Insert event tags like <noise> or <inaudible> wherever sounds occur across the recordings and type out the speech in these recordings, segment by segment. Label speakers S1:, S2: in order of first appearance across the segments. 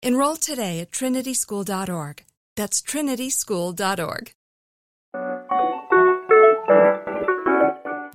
S1: Enroll today at trinityschool.org. That's trinityschool.org.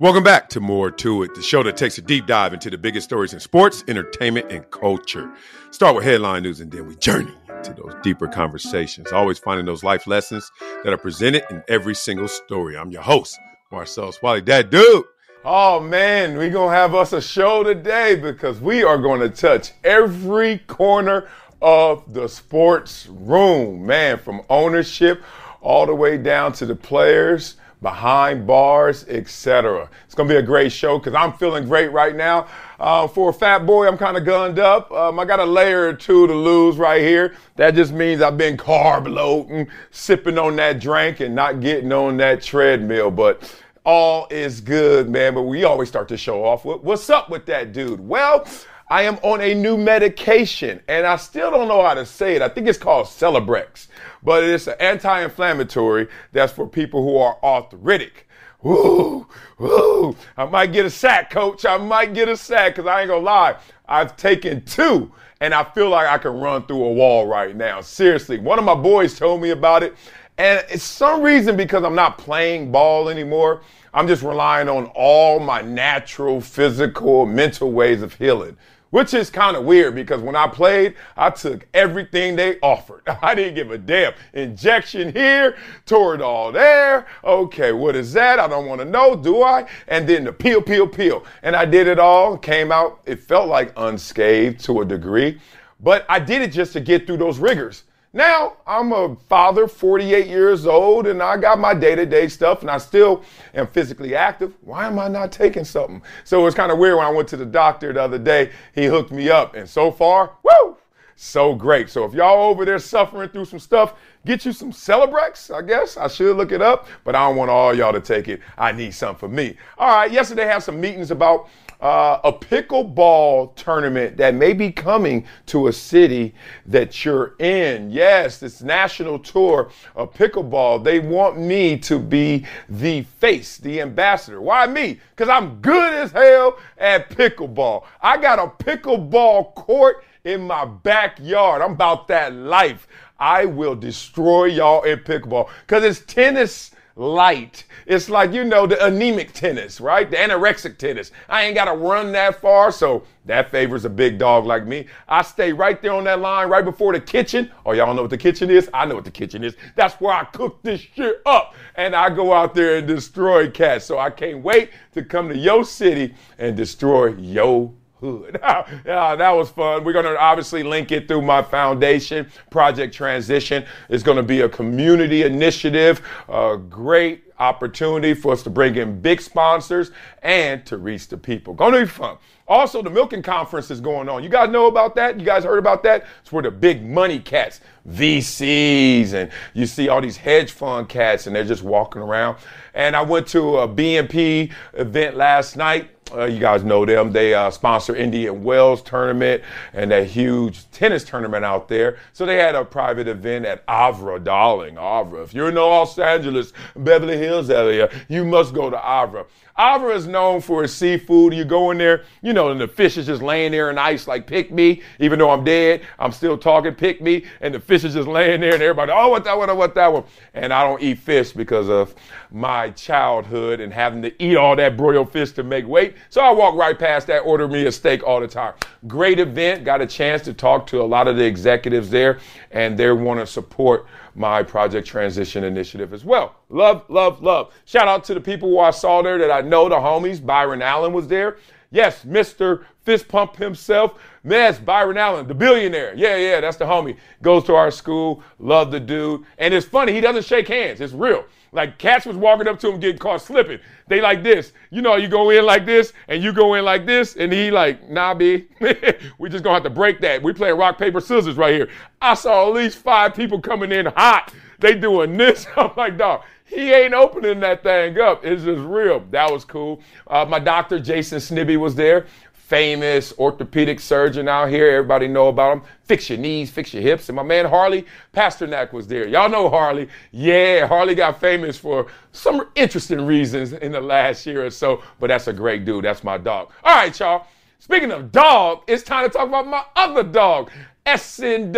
S2: Welcome back to More to It, the show that takes a deep dive into the biggest stories in sports, entertainment, and culture. Start with headline news and then we journey into those deeper conversations, always finding those life lessons that are presented in every single story. I'm your host, Marcellus Wiley. That dude. Oh man, we're gonna have us a show today because we are gonna touch every corner of the sports room, man, from ownership all the way down to the players, behind bars, etc. It's gonna be a great show because I'm feeling great right now. Uh, for a fat boy, I'm kind of gunned up. Um, I got a layer or two to lose right here. That just means I've been carb loading, sipping on that drink, and not getting on that treadmill. But all is good, man. But we always start to show off. What's up with that dude? Well, I am on a new medication and I still don't know how to say it. I think it's called Celebrex, but it's an anti-inflammatory that's for people who are arthritic. Woo, woo. I might get a sack, coach. I might get a sack because I ain't gonna lie. I've taken two and I feel like I can run through a wall right now. Seriously, one of my boys told me about it. And it's some reason because I'm not playing ball anymore, I'm just relying on all my natural, physical, mental ways of healing which is kind of weird because when I played, I took everything they offered. <laughs> I didn't give a damn. Injection here, Toradol there. Okay, what is that? I don't want to know, do I? And then the peel, peel, peel. And I did it all, came out, it felt like unscathed to a degree, but I did it just to get through those rigors. Now I'm a father, 48 years old, and I got my day to day stuff, and I still am physically active. Why am I not taking something? So it was kind of weird when I went to the doctor the other day. He hooked me up, and so far, woo, so great. So if y'all over there suffering through some stuff, get you some Celebrex, I guess. I should look it up, but I don't want all y'all to take it. I need something for me. All right, yesterday I had some meetings about uh, a pickleball tournament that may be coming to a city that you're in. Yes, this national tour of pickleball. They want me to be the face, the ambassador. Why me? Because I'm good as hell at pickleball. I got a pickleball court in my backyard. I'm about that life. I will destroy y'all in pickleball because it's tennis light. It's like, you know, the anemic tennis, right? The anorexic tennis. I ain't got to run that far, so that favors a big dog like me. I stay right there on that line right before the kitchen. Oh, y'all know what the kitchen is? I know what the kitchen is. That's where I cook this shit up. And I go out there and destroy cats. So I can't wait to come to your city and destroy yo hood. <laughs> yeah, that was fun. We're going to obviously link it through my foundation. Project Transition is going to be a community initiative, a great opportunity for us to bring in big sponsors and to reach the people. Going to be fun. Also, the Milken Conference is going on. You guys know about that? You guys heard about that? It's where the big money cats, VCs, and you see all these hedge fund cats, and they're just walking around. And I went to a BNP event last night Uh, you guys know them. They uh, sponsor Indian Wells tournament and that huge tennis tournament out there. So they had a private event at Avra, darling, Avra. If you're in the Los Angeles, Beverly Hills area, you must go to Avra. Avra is known for its seafood. You go in there, you know, and the fish is just laying there in ice like pick me. Even though I'm dead, I'm still talking pick me, and the fish is just laying there, and everybody, oh, what that one, oh, what that one. And I don't eat fish because of my childhood and having to eat all that broiled fish to make weight. So I walk right past that, order me a steak all the time. Great event. Got a chance to talk to a lot of the executives there, and they want to support my Project Transition initiative as well. Love, love, love. Shout out to the people who I saw there that I know, the homies. Byron Allen was there. Yes, Mr. Fist Pump himself. Yes, Byron Allen, the billionaire. Yeah, yeah, that's the homie. Goes to our school. Love the dude. And it's funny, he doesn't shake hands. It's real. Like cats was walking up to him getting caught slipping. They like this. You know, you go in like this and you go in like this, and he like, nah, B. <laughs> we just gonna have to break that. We playing rock, paper, scissors right here. I saw at least five people coming in hot. They doing this. <laughs> I'm like, dog, he ain't opening that thing up. It's just real. That was cool. Uh, my doctor, Jason Snibbe, was there famous orthopedic surgeon out here. Everybody know about him. Fix your knees, fix your hips. And my man Harley Pasternak was there. Y'all know Harley. Yeah, Harley got famous for some interesting reasons in the last year or so, but that's a great dude. That's my dog. All right, y'all. Speaking of dog, it's time to talk about my other dog, S-N-O-O-P-D-O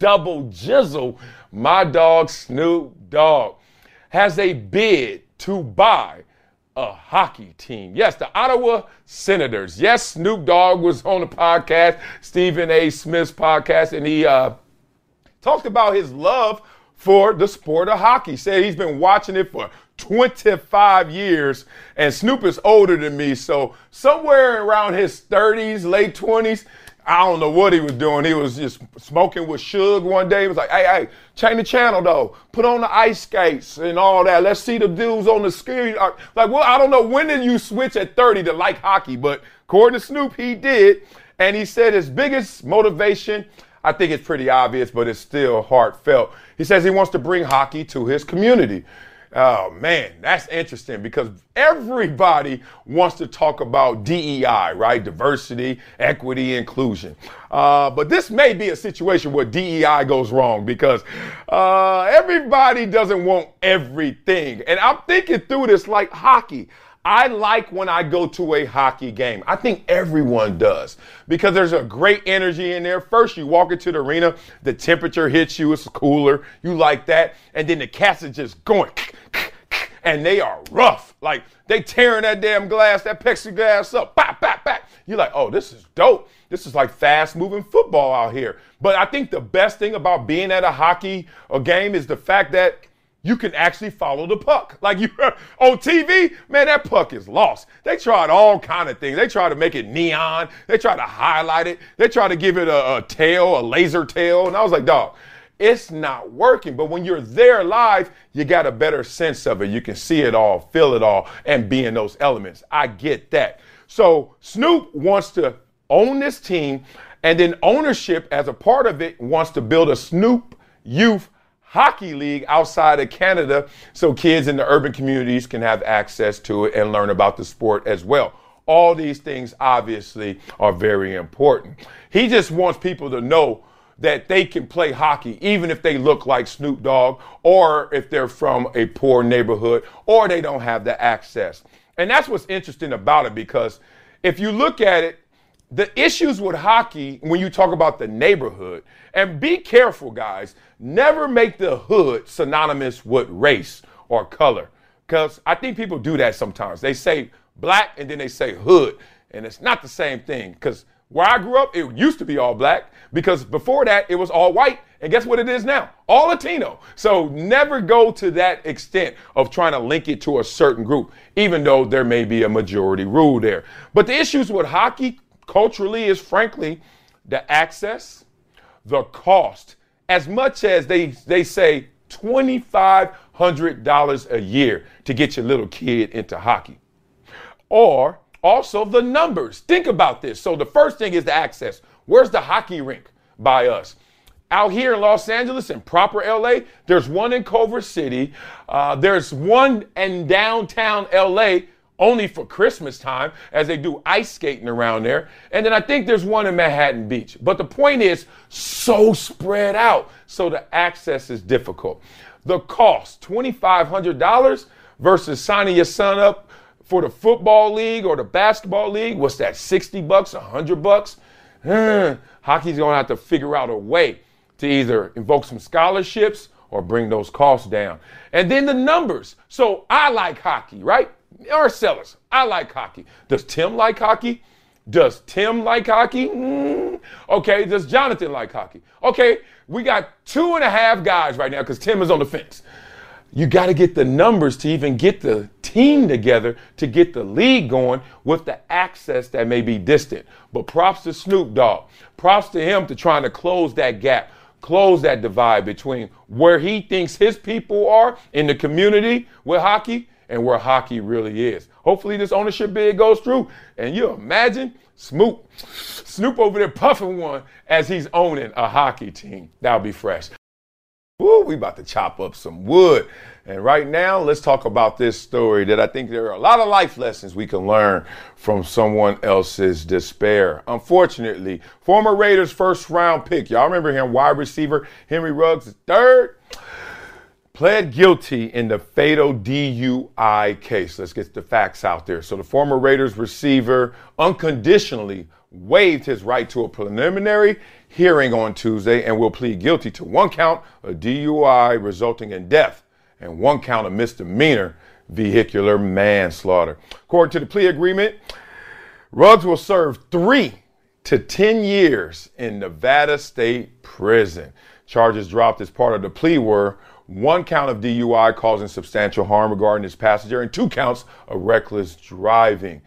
S2: double jizzle. My dog, Snoop Dogg, has a bid to buy a hockey team. Yes, the Ottawa Senators. Yes, Snoop Dogg was on the podcast, Stephen A. Smith's podcast, and he uh, talked about his love for the sport of hockey. Said he's been watching it for 25 years, and Snoop is older than me, so somewhere around his 30s, late 20s, I don't know what he was doing. He was just smoking with Suge one day. He was like, hey, hey, change the channel though. Put on the ice skates and all that. Let's see the dudes on the screen. Uh, like, well, I don't know when did you switch at 30 to like hockey, but according to Snoop, he did. And he said his biggest motivation, I think it's pretty obvious, but it's still heartfelt. He says he wants to bring hockey to his community. Oh man, that's interesting because everybody wants to talk about DEI, right? Diversity, equity, inclusion. Uh, but this may be a situation where DEI goes wrong because uh, everybody doesn't want everything. And I'm thinking through this like hockey. I like when I go to a hockey game. I think everyone does because there's a great energy in there. First, you walk into the arena, the temperature hits you, it's cooler. You like that. And then the cats are just going <laughs> and they are rough. Like they tearing that damn glass, that plexiglass up, bap, bap, bap. You're like, oh, this is dope. This is like fast moving football out here. But I think the best thing about being at a hockey a game is the fact that you can actually follow the puck. <laughs> Like you on TV, man, that puck is lost. They tried all kind of things. They try to make it neon. They try to highlight it. They try to give it a, a tail, a laser tail. And I was like, dog, it's not working. But when you're there live, you got a better sense of it. You can see it all, feel it all, and be in those elements. I get that. So Snoop wants to own this team, and then ownership, as a part of it, wants to build a Snoop Youth Hockey League outside of Canada so kids in the urban communities can have access to it and learn about the sport as well. All these things obviously are very important. He just wants people to know that they can play hockey even if they look like Snoop Dogg or if they're from a poor neighborhood or they don't have the access. And that's what's interesting about it because if you look at it, the issues with hockey when you talk about the neighborhood, and be careful, guys, never make the hood synonymous with race or color. Because I think people do that sometimes. They say black and then they say hood, and it's not the same thing. Because where I grew up, it used to be all black because before that, it was all white. And guess what it is now? All Latino. So never go to that extent of trying to link it to a certain group, even though there may be a majority rule there. But the issues with hockey culturally is frankly the access, the cost. As much as they, they say $2,500 a year to get your little kid into hockey. Or also, the numbers. Think about this. So, the first thing is the access. Where's the hockey rink by us? Out here in Los Angeles, in proper LA, there's one in Culver City. Uh, there's one in downtown LA only for Christmas time as they do ice skating around there. And then I think there's one in Manhattan Beach. But the point is, so spread out, so the access is difficult. The cost, $2,500 versus signing your son up for the football league or the basketball league, what's that, 60 bucks, 100 bucks? Hmm, hockey's gonna have to figure out a way to either invoke some scholarships or bring those costs down. And then the numbers. So I like hockey, right? Marcellus, I like hockey. Does Tim like hockey? Does Tim like hockey? Mm. Okay. Does Jonathan like hockey? Okay. We got two and a half guys right now because Tim is on the fence. You got to get the numbers to even get the team together to get the league going with the access that may be distant. But props to Snoop Dogg. Props to him to trying to close that gap, close that divide between where he thinks his people are in the community with hockey and where hockey really is. Hopefully this ownership bid goes through. And you imagine Snoop, Snoop over there puffing one as he's owning a hockey team. That'll be fresh. Woo, we about to chop up some wood. And right now, let's talk about this story that I think there are a lot of life lessons we can learn from someone else's despair. Unfortunately, former Raiders first round pick, y'all remember him, wide receiver Henry Ruggs, third pled guilty in the fatal DUI case. Let's get the facts out there. So the former Raiders receiver unconditionally waived his right to a preliminary hearing on Tuesday and will plead guilty to one count of DUI resulting in death and one count of misdemeanor vehicular manslaughter. According to the plea agreement, Ruggs will serve three to 10 years in Nevada State Prison. Charges dropped as part of the plea were one count of DUI causing substantial harm regarding his passenger, and two counts of reckless driving.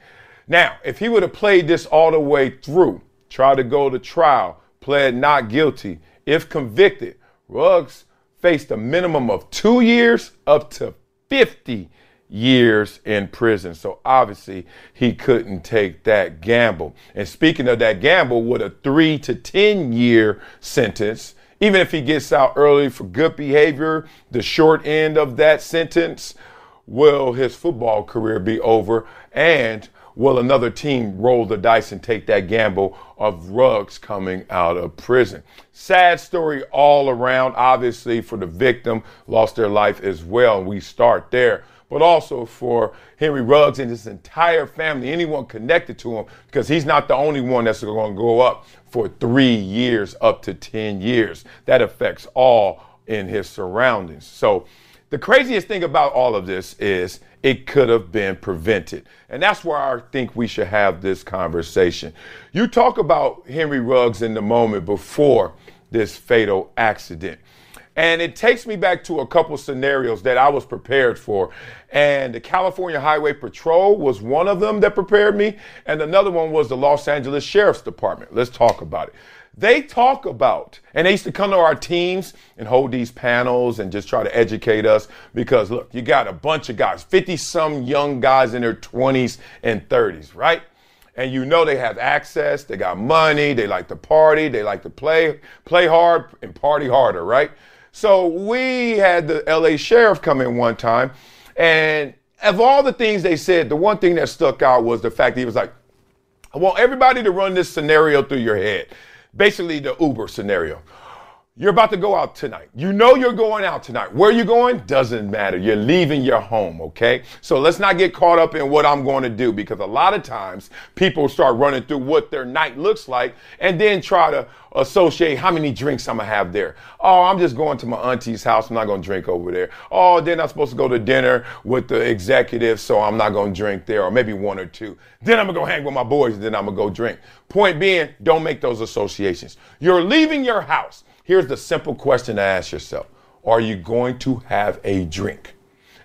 S2: Now, if he would have played this all the way through, tried to go to trial, pled not guilty, if convicted, Ruggs faced a minimum of two years up to 50 years in prison. So obviously he couldn't take that gamble. And speaking of that gamble, with a three to 10 year sentence, even if he gets out early for good behavior, the short end of that sentence, will his football career be over? And will another team roll the dice and take that gamble of Ruggs coming out of prison? Sad story all around, obviously, for the victim, lost their life as well. We start there but also for Henry Ruggs and his entire family, anyone connected to him, because he's not the only one that's going to go up for three years, up to 10 years. That affects all in his surroundings. So, the craziest thing about all of this is it could have been prevented. And that's why I think we should have this conversation. You talk about Henry Ruggs in the moment before this fatal accident. And it takes me back to a couple scenarios that I was prepared for. And the California Highway Patrol was one of them that prepared me. And another one was the Los Angeles Sheriff's Department. Let's talk about it. They talk about, and they used to come to our teams and hold these panels and just try to educate us because look, you got a bunch of guys, 50 some young guys in their 20s and 30s, right? and you know they have access, they got money, they like to party, they like to play, play hard and party harder, right? So we had the LA sheriff come in one time, and of all the things they said, the one thing that stuck out was the fact that he was like, I want everybody to run this scenario through your head. Basically, the Uber scenario. You're about to go out tonight. You know you're going out tonight. Where you going doesn't matter. You're leaving your home, okay? So let's not get caught up in what I'm going to do because a lot of times people start running through what their night looks like and then try to associate how many drinks I'm going to have there. Oh, I'm just going to my auntie's house. I'm not going to drink over there. Oh, then I'm supposed to go to dinner with the executive, so I'm not going to drink there or maybe one or two. Then I'm going to go hang with my boys and then I'm going to go drink. Point being, don't make those associations. You're leaving your house. Here's the simple question to ask yourself Are you going to have a drink?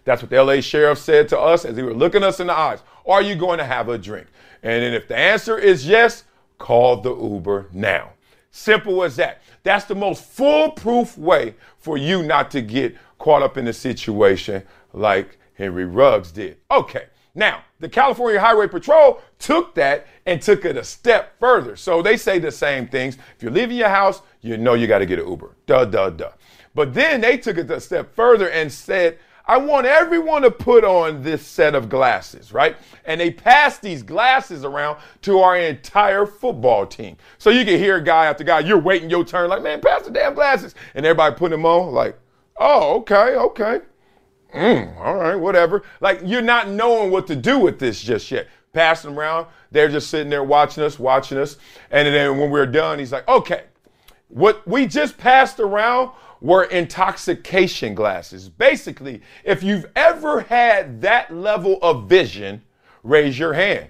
S2: That's what the LA sheriff said to us as he were looking us in the eyes. Are you going to have a drink? And then if the answer is yes, call the Uber now. Simple as that. That's the most foolproof way for you not to get caught up in a situation like Henry Ruggs did. Okay, now the California Highway Patrol took that and took it a step further. So they say the same things. If you're leaving your house, you know you got to get an Uber. Duh, duh, duh. But then they took it a step further and said, I want everyone to put on this set of glasses, right? And they pass these glasses around to our entire football team. So you can hear guy after guy, you're waiting your turn, like, man, pass the damn glasses. And everybody putting them on, like, oh, okay, okay. Mm, all right, whatever. Like, you're not knowing what to do with this just yet. Passing around, they're just sitting there watching us, watching us. And then when we're done, he's like, okay, what we just passed around were intoxication glasses. Basically, if you've ever had that level of vision, raise your hand.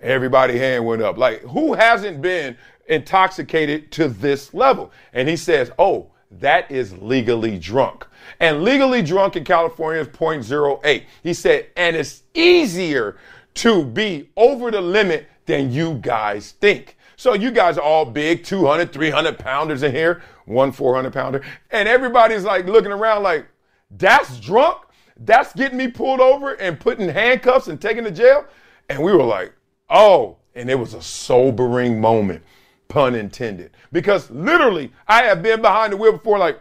S2: Everybody hand went up. Like, who hasn't been intoxicated to this level? And he says, oh, that is legally drunk. And legally drunk in California is 0.08. He said, and it's easier to be over the limit than you guys think. So you guys are all big, 200, 300 pounders in here, one 400 pounder. And everybody's like looking around like, that's drunk? That's getting me pulled over and put in handcuffs and taken to jail? And we were like, oh, and it was a sobering moment, pun intended. Because literally, I have been behind the wheel before, like,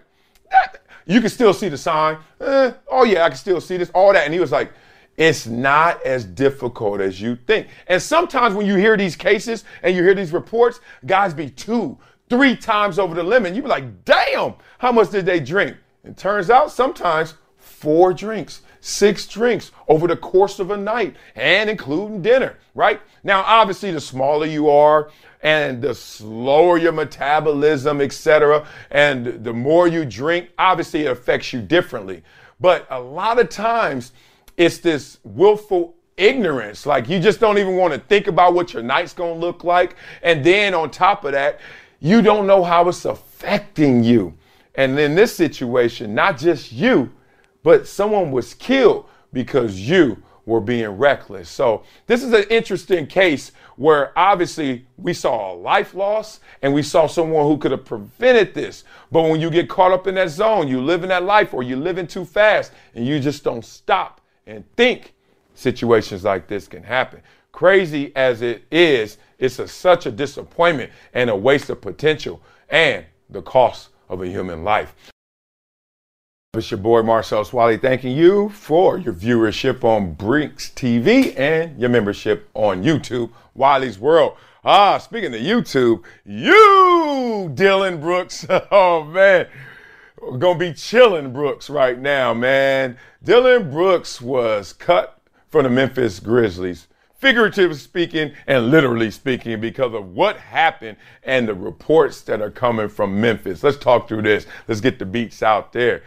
S2: that. You can still see the sign. Eh, oh, yeah, I can still see this, all that. And he was like, it's not as difficult as you think. And sometimes when you hear these cases and you hear these reports, guys be two, three times over the limit. You be like, damn, how much did they drink? It turns out sometimes four drinks, six drinks over the course of a night and including dinner, right? Now, obviously, the smaller you are and the slower your metabolism, etc., and the more you drink, obviously it affects you differently. But a lot of times, it's this willful ignorance. Like you just don't even want to think about what your night's going to look like. And then on top of that, you don't know how it's affecting you. And in this situation, not just you, but someone was killed because you were being reckless. So this is an interesting case where obviously we saw a life loss and we saw someone who could have prevented this. But when you get caught up in that zone, you live in that life or you're living too fast and you just don't stop and think situations like this can happen. Crazy as it is, it's a, such a disappointment and a waste of potential and the cost of a human life. It's your boy Marcellus Wiley thanking you for your viewership on Brinks TV and your membership on YouTube, Wiley's World. Ah, speaking of YouTube, you, Dillon Brooks. <laughs> Oh, man. We're gonna be chilling Brooks right now, man. Dillon Brooks was cut from the Memphis Grizzlies, figuratively speaking and literally speaking, because of what happened and the reports that are coming from Memphis. Let's talk through this. Let's get the beats out there.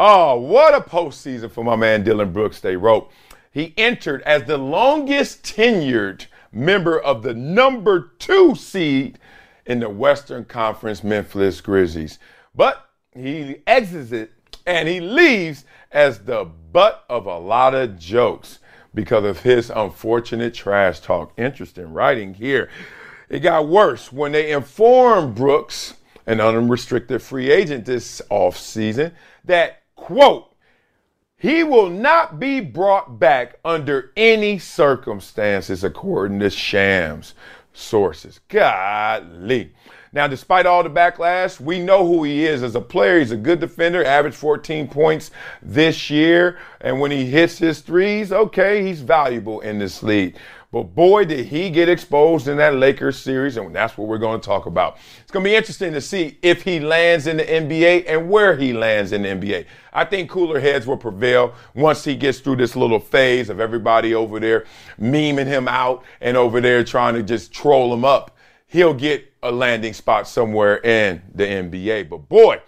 S2: Oh, what a postseason for my man Dillon Brooks, they wrote. He entered as the longest tenured member of the number two seed in the Western Conference Memphis Grizzlies. But he exits it and he leaves as the butt of a lot of jokes because of his unfortunate trash talk. Interesting writing here. It got worse when they informed Brooks, an unrestricted free agent this offseason, that, quote, he will not be brought back under any circumstances, according to Shams sources. Godly. Now, despite all the backlash, we know who he is as a player. He's a good defender, averaged 14 points this year. And when he hits his threes, okay, he's valuable in this league. But boy, did he get exposed in that Lakers series, and that's what we're going to talk about. It's going to be interesting to see if he lands in the NBA and where he lands in the NBA. I think cooler heads will prevail once he gets through this little phase of everybody over there memeing him out and over there trying to just troll him up he'll get a landing spot somewhere in the NBA. But boy,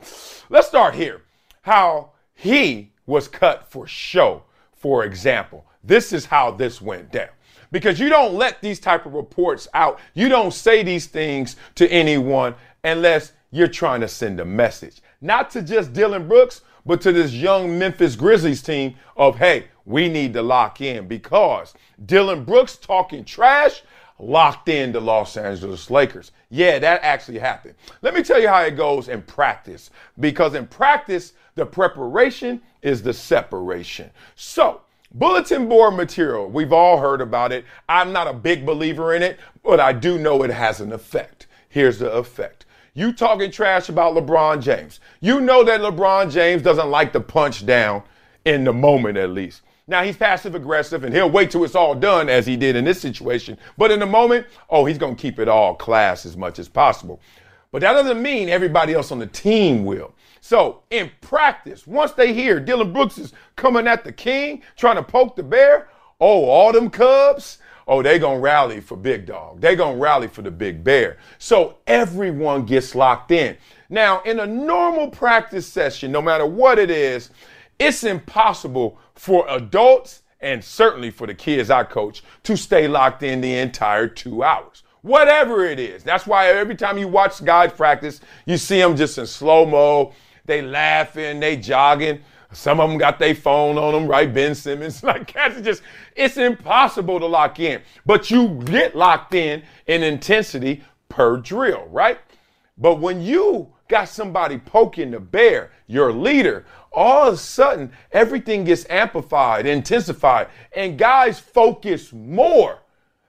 S2: let's start here. How he was cut for show, for example. This is how this went down. Because you don't let these type of reports out. You don't say these things to anyone unless you're trying to send a message. Not to just Dillon Brooks, but to this young Memphis Grizzlies team of, hey, we need to lock in because Dillon Brooks talking trash locked in the Los Angeles Lakers. Yeah, that actually happened. Let me tell you how it goes in practice because in practice, the preparation is the separation. So, bulletin board material, we've all heard about it. I'm not a big believer in it, but I do know it has an effect. Here's the effect. You talking trash about LeBron James. You know that LeBron James doesn't like to punch down in the moment at least. Now he's passive aggressive and he'll wait till it's all done as he did in this situation. But in the moment, oh, he's going to keep it all class as much as possible. But that doesn't mean everybody else on the team will. So in practice, once they hear Dillon Brooks is coming at the king, trying to poke the bear, oh, all them Cubs, oh, they gonna rally for Big Dog. They gonna rally for the Big Bear. So everyone gets locked in. Now, in a normal practice session, no matter what it is, it's impossible for adults and certainly for the kids I coach to stay locked in the entire two hours. Whatever it is. That's why every time you watch guys practice, you see them just in slow mo. They laughing, they jogging. Some of them got their phone on them, right? Ben Simmons. <laughs> Like, that's just, it's impossible to lock in. But you get locked in in intensity per drill, right? But when you got somebody poking the bear, your leader, all of a sudden everything gets amplified, intensified, and guys focus more.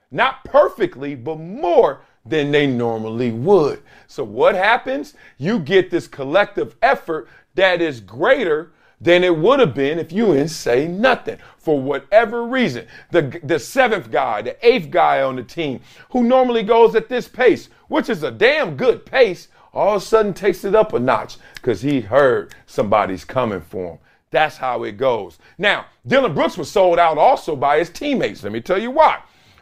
S2: Not perfectly, but more than they normally would. So what happens? You get this collective effort that is greater than it would have been if you didn't say nothing for whatever reason. The, the seventh guy, the eighth guy on the team who normally goes at this pace, which is a damn good pace, all of a sudden takes it up a notch because he heard somebody's coming for him. That's how it goes. Now, Dillon Brooks was sold out also by his teammates. Let me tell you why.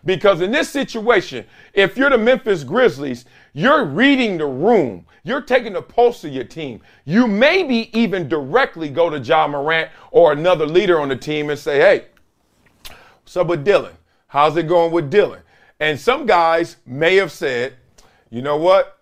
S2: Because in this situation, if you're the Memphis Grizzlies, you're reading the room. You're taking the pulse of your team. You maybe even directly go to Ja Morant or another leader on the team and say, hey, what's up with Dillon? How's it going with Dillon? And some guys may have said, you know what?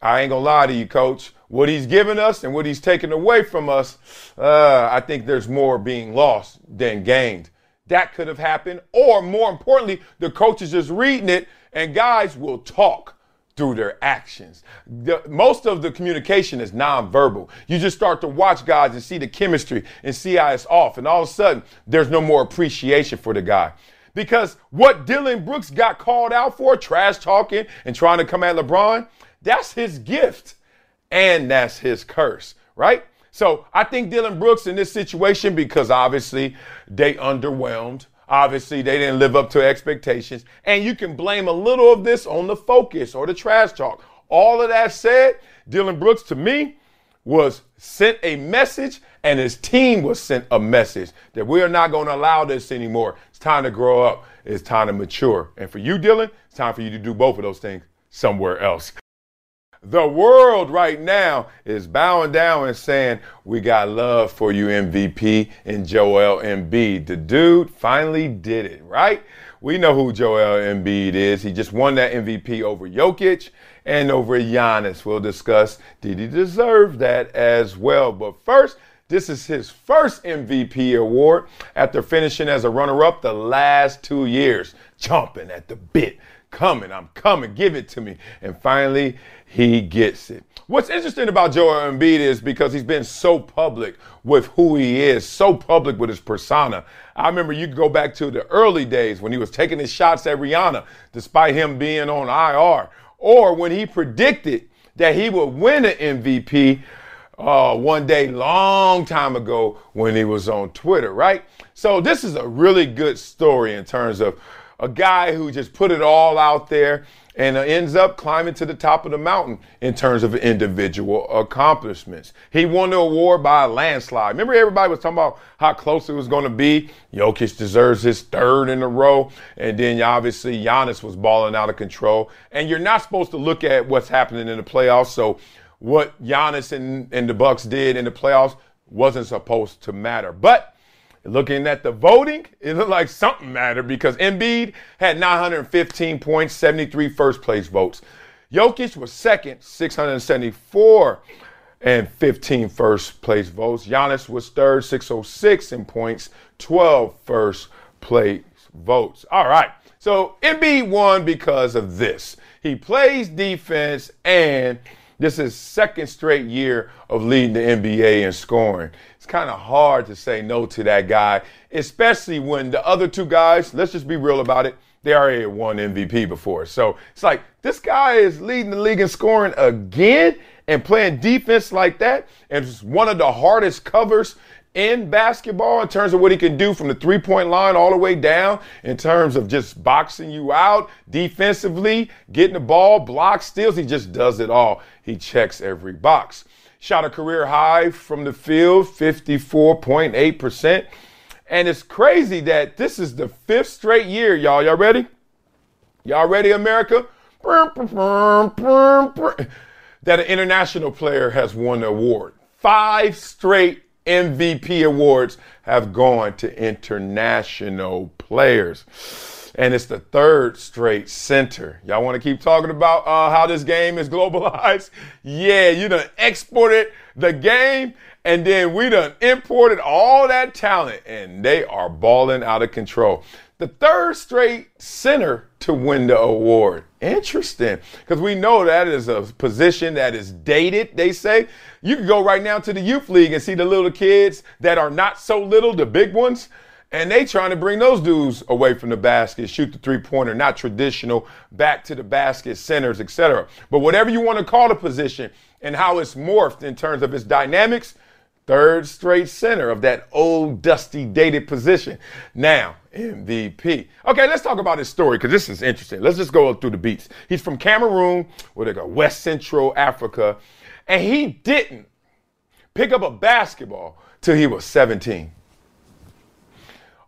S2: I ain't gonna lie to you, coach. What he's given us and what he's taken away from us, uh, I think there's more being lost than gained. That could have happened. Or more importantly, the coach is just reading it and guys will talk through their actions. The, most of the communication is nonverbal. You just start to watch guys and see the chemistry and see how it's off. And all of a sudden, there's no more appreciation for the guy. Because what Dillon Brooks got called out for, trash talking and trying to come at LeBron, that's his gift and that's his curse, right? So I think Dillon Brooks in this situation, because obviously they underwhelmed. Obviously, they didn't live up to expectations. And you can blame a little of this on the focus or the trash talk. All of that said, Dillon Brooks to me was sent a message and his team was sent a message that we are not going to allow this anymore. It's time to grow up. It's time to mature. And for you, Dillon, it's time for you to do both of those things somewhere else. The world right now is bowing down and saying, We got love for you, MVP, and Joel Embiid. The dude finally did it, right? We know who Joel Embiid is. He just won that MVP over Jokic and over Giannis. We'll discuss did he deserve that as well. But first, this is his first MVP award after finishing as a runner up the last two years, chomping at the bit coming. I'm coming. Give it to me. And finally, he gets it. What's interesting about Joel Embiid is because he's been so public with who he is, so public with his persona. I remember you go back to the early days when he was taking his shots at Rihanna, despite him being on IR, or when he predicted that he would win an MVP uh, one day, long time ago, when he was on Twitter, right? So this is a really good story in terms of a guy who just put it all out there and uh, ends up climbing to the top of the mountain in terms of individual accomplishments. He won the award by a landslide. Remember, everybody was talking about how close it was going to be. Jokic deserves his third in a row, and then obviously Giannis was balling out of control. And you're not supposed to look at what's happening in the playoffs. So, what Giannis and, and the Bucks did in the playoffs wasn't supposed to matter. But Looking at the voting, it looked like something mattered because Embiid had 915 points, 73 first place votes. Jokic was second, 674 and 15 first place votes. Giannis was third, 606 in points, 12 first place votes. All right. So Embiid won because of this. He plays defense and this is second straight year of leading the NBA in scoring. It's kind of hard to say no to that guy, especially when the other two guys, let's just be real about it, they already won MVP before. So it's like this guy is leading the league in scoring again and playing defense like that. And it's one of the hardest covers in basketball in terms of what he can do from the three point line all the way down in terms of just boxing you out defensively, getting the ball, block steals. He just does it all. He checks every box. Shot a career high from the field, 54.8%. And it's crazy that this is the fifth straight year, y'all. Y'all ready? Y'all ready, America? That an international player has won the award. Five straight MVP awards have gone to international players. And it's the third straight center. Y'all want to keep talking about uh, how this game is globalized? <laughs> Yeah, you done exported the game and then we done imported all that talent and they are balling out of control. The third straight center to win the award. Interesting, because we know that is a position that is dated, they say. You can go right now to the youth league and see the little kids that are not so little, the big ones, and they trying to bring those dudes away from the basket, shoot the three-pointer, not traditional, back to the basket, centers, etc. But whatever you want to call the position and how it's morphed in terms of its dynamics, third straight center of that old, dusty, dated position. Now, MVP. Okay, let's talk about his story because this is interesting. Let's just go through the beats. He's from Cameroon, where they go West Central Africa, and he didn't pick up a basketball till he was 17.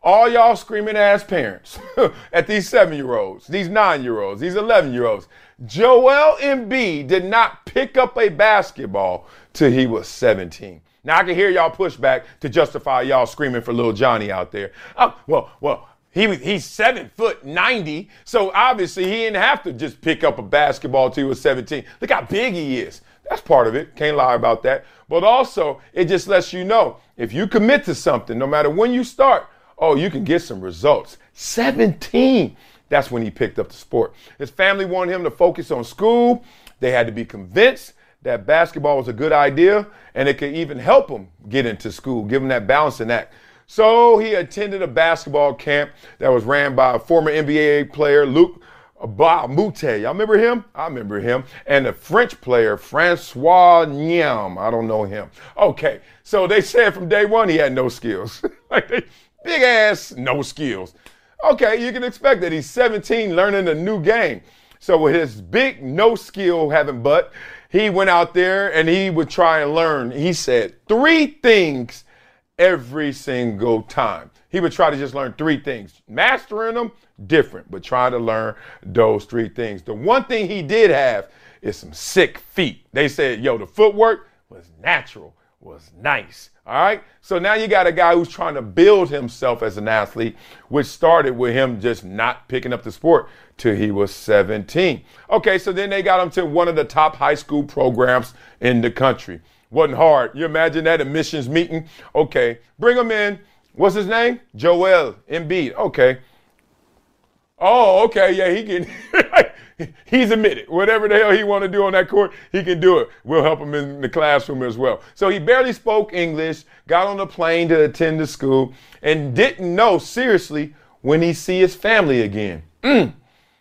S2: All y'all screaming ass parents <laughs> at these seven year olds, these nine year olds, these 11 year olds. Joel Embiid did not pick up a basketball till he was 17. Now I can hear y'all pushback to justify y'all screaming for little Johnny out there. Oh, well, well, he was he's seven foot ninety, so obviously he didn't have to just pick up a basketball till he was 17. Look how big he is. That's part of it. Can't lie about that. But also, it just lets you know if you commit to something, no matter when you start, oh, you can get some results. 17. That's when he picked up the sport. His family wanted him to focus on school. They had to be convinced that basketball was a good idea and it could even help him get into school, give him that balancing act. So he attended a basketball camp that was ran by a former NBA player, Luke a Y'all remember him? I remember him. And the French player, Francois Niam. I don't know him. Okay, so they said from day one he had no skills. <laughs> like they, big ass, no skills. Okay, you can expect that he's 17 learning a new game. So with his big no skill having butt, he went out there and he would try and learn. He said three things every single time. He would try to just learn three things. Mastering them, different, but trying to learn those three things. The one thing he did have is some sick feet. They said, yo, the footwork was natural, was nice. All right. So now you got a guy who's trying to build himself as an athlete, which started with him just not picking up the sport till he was 17. Okay, so then they got him to one of the top high school programs in the country. Wasn't hard. You imagine that admissions meeting? Okay, bring him in. What's his name? Joel Embiid. Okay. Oh, okay. Yeah, he can. <laughs> <laughs> he's admitted. Whatever the hell he want to do on that court, he can do it. We'll help him in the classroom as well. So he barely spoke English, got on a plane to attend the school, and didn't know seriously when he see his family again. Mm.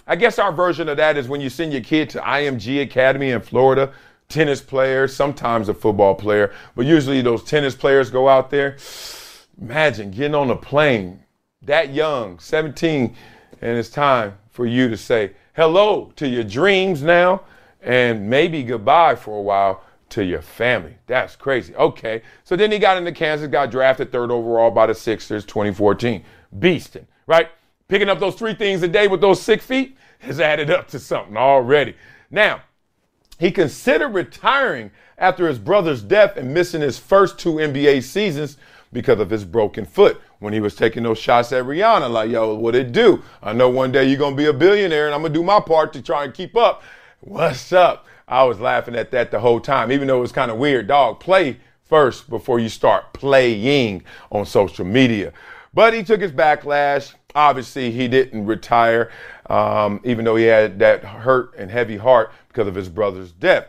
S2: I guess our version of that is when you send your kid to IMG Academy in Florida, tennis player, sometimes a football player, but usually those tennis players go out there. <sighs> Imagine getting on a plane that young, 17, and it's time for you to say hello to your dreams now and maybe goodbye for a while to your family. That's crazy. Okay. So then he got into Kansas, got drafted third overall by the Sixers 2014. Beasting, right? Picking up those three things a day with those six feet has added up to something already. Now, he considered retiring after his brother's death and missing his first two NBA seasons because of his broken foot when he was taking those shots at Rihanna. Like, yo, what it do? I know one day you're going to be a billionaire and I'm going to do my part to try and keep up. What's up? I was laughing at that the whole time, even though it was kind of weird. Dog, play first before you start playing on social media. But he took his backlash. Obviously, he didn't retire, um, even though he had that hurt and heavy heart because of his brother's death.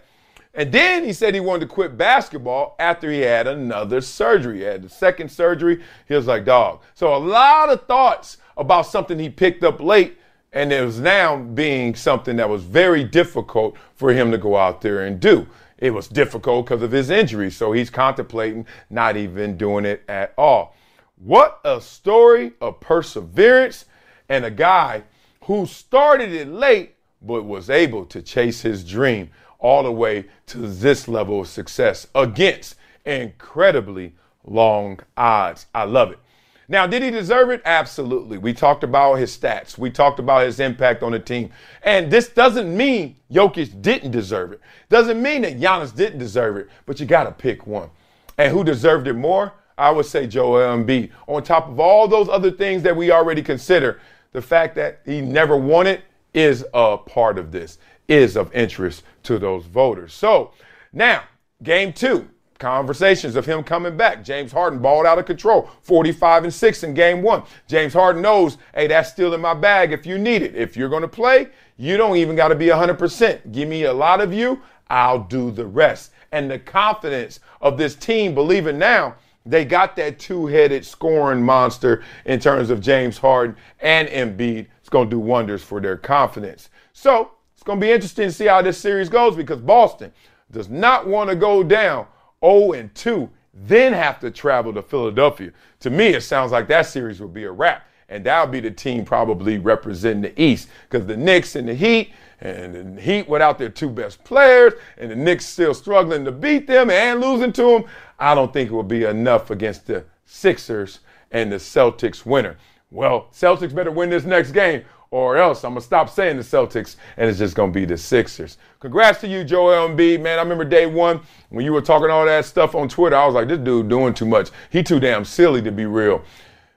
S2: And then he said he wanted to quit basketball after he had another surgery. He had the second surgery. He was like, dog. So a lot of thoughts about something he picked up late, and it was now being something that was very difficult for him to go out there and do. it was difficult because of his injury. So he's contemplating not even doing it at all. What a story of perseverance and a guy who started it late but was able to chase his dream all the way to this level of success against incredibly long odds. I love it. Now, did he deserve it? Absolutely. We talked about his stats. We talked about his impact on the team. And this doesn't mean Jokic didn't deserve it. Doesn't mean that Giannis didn't deserve it, but you got to pick one. And who deserved it more? I would say Joel Embiid. On top of all those other things that we already consider, the fact that he never won it is a part of this, is of interest to those voters. So now, game two conversations of him coming back. James Harden balled out of control, 45 and 6 in game one. James Harden knows, hey, that's still in my bag if you need it. If you're going to play, you don't even got to be 100%. Give me a lot of you, I'll do the rest. And the confidence of this team believing now they got that two headed scoring monster in terms of James Harden and Embiid. It's going to do wonders for their confidence. So going to be interesting to see how this series goes because Boston does not want to go down 0 and 2, then have to travel to Philadelphia. To me, it sounds like that series will be a wrap. And that'll be the team probably representing the East because the Knicks and the Heat, and the Heat without their two best players, and the Knicks still struggling to beat them and losing to them. I don't think it will be enough against the Sixers and the Celtics winner. Well, Celtics better win this next game, or else I'm gonna stop saying the Celtics and it's just gonna be the Sixers. Congrats to you, Joel Embiid, man. I remember day one when you were talking all that stuff on Twitter. I was like, this dude doing too much. He too damn silly to be real.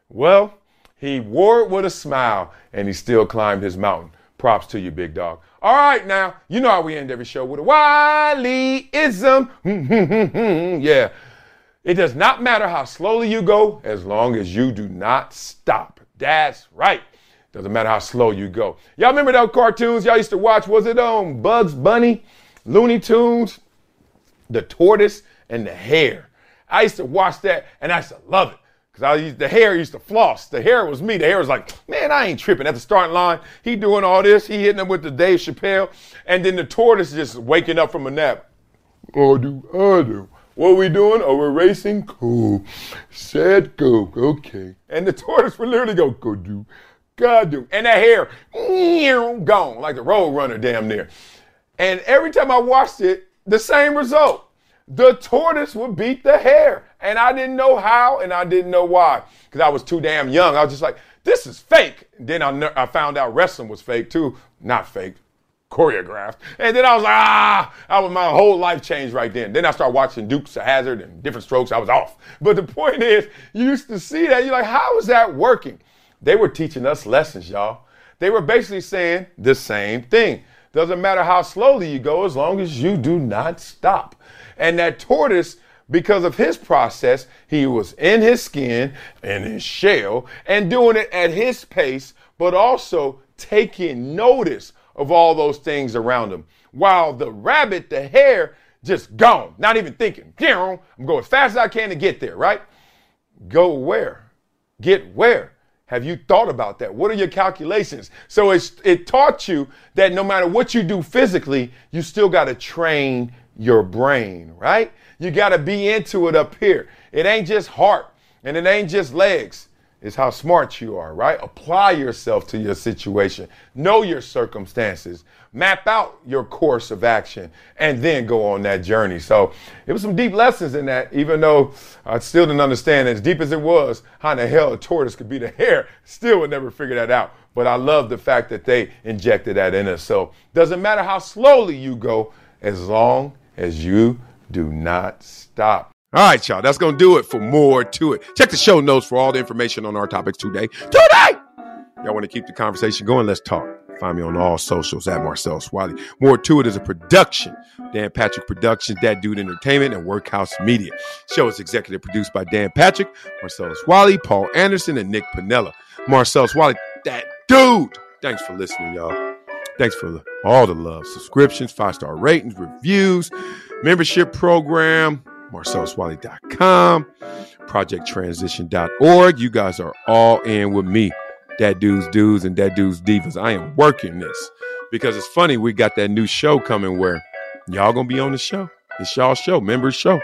S2: Well, he wore it with a smile and he still climbed his mountain. Props to you, big dog. All right, now you know how we end every show with a Wileyism. <laughs> yeah. It does not matter how slowly you go as long as you do not stop. That's right. Doesn't matter how slow you go. Y'all remember those cartoons y'all used to watch? Was it on um, Bugs Bunny, Looney Tunes, the tortoise, and the hare? I used to watch that and I used to love it. Cause I used, the hare used to floss. The hare was me. The hare was like, man, I ain't tripping. At the starting line, he doing all this. He hitting him with the Dave Chappelle. And then the tortoise just waking up from a nap. Oh, do, I do. What are we doing? Oh, we're racing? Cool. Set, go. Okay. And the tortoise would literally go, go do. God do. And that hare, gone, like the road runner damn near. And every time I watched it, the same result. The tortoise would beat the hare. And I didn't know how and I didn't know why. Because I was too damn young. I was just like, this is fake. Then I, I found out wrestling was fake too. Not fake, choreographed. And then I was like, ah, I was, my whole life changed right then. Then I started watching Dukes of Hazzard and different strokes. I was off. But the point is, you used to see that. You're like, how is that working? They were teaching us lessons, y'all. They were basically saying the same thing. Doesn't matter how slowly you go as long as you do not stop. And that tortoise, because of his process, he was in his skin and his shell and doing it at his pace, but also taking notice of all those things around him. While the rabbit, the hare, just gone, not even thinking. I'm going as fast as I can to get there, right? Go where? Get where? Have you thought about that? What are your calculations? So it taught you that no matter what you do physically, you still got to train your brain, right? You got to be into it up here. It ain't just heart and it ain't just legs. It's how smart you are, right? Apply yourself to your situation. Know your circumstances. Map out your course of action and then go on that journey. So it was some deep lessons in that, even though I still didn't understand as deep as it was how in the hell a tortoise could be the hare. Still would never figure that out. But I love the fact that they injected that in us. So doesn't matter how slowly you go, as long as you do not stop. All right, y'all. That's going to do it for more to it. Check the show notes for all the information on our topics today. Today! Y'all want to keep the conversation going? Let's talk. Find me on all socials at Marcellus Wiley. More to it is a production. Dan Patrick Productions, That Dude Entertainment, and Workhouse Media. Show is executive produced by Dan Patrick, Marcellus Wiley, Paul Anderson, and Nick Panella. Marcellus Wiley, that dude. Thanks for listening, y'all. Thanks for all the love. Subscriptions, five star ratings, reviews, membership program marcelluswiley.com, projecttransition.org. You guys are all in with me. That dude's dudes and that dude's divas. I am working this because it's funny. We got that new show coming where y'all gonna be on the show. It's y'all show, members show.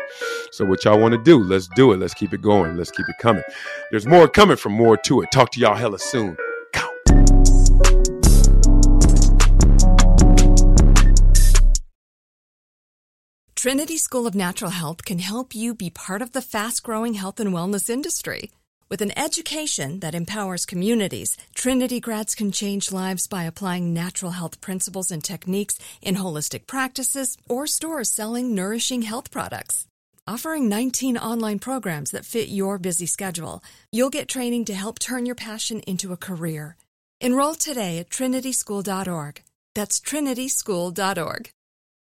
S2: So what y'all want to do? Let's do it. Let's keep it going. Let's keep it coming. There's more coming from more to it. Talk to y'all hella soon.
S1: Trinity School of Natural Health can help you be part of the fast growing health and wellness industry. With an education that empowers communities, Trinity grads can change lives by applying natural health principles and techniques in holistic practices or stores selling nourishing health products. Offering 19 online programs that fit your busy schedule, you'll get training to help turn your passion into a career. Enroll today at trinityschool.org. That's trinityschool.org.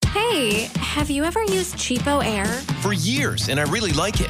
S3: Hey, have you ever used CheapOair?
S4: For years, and I really like it.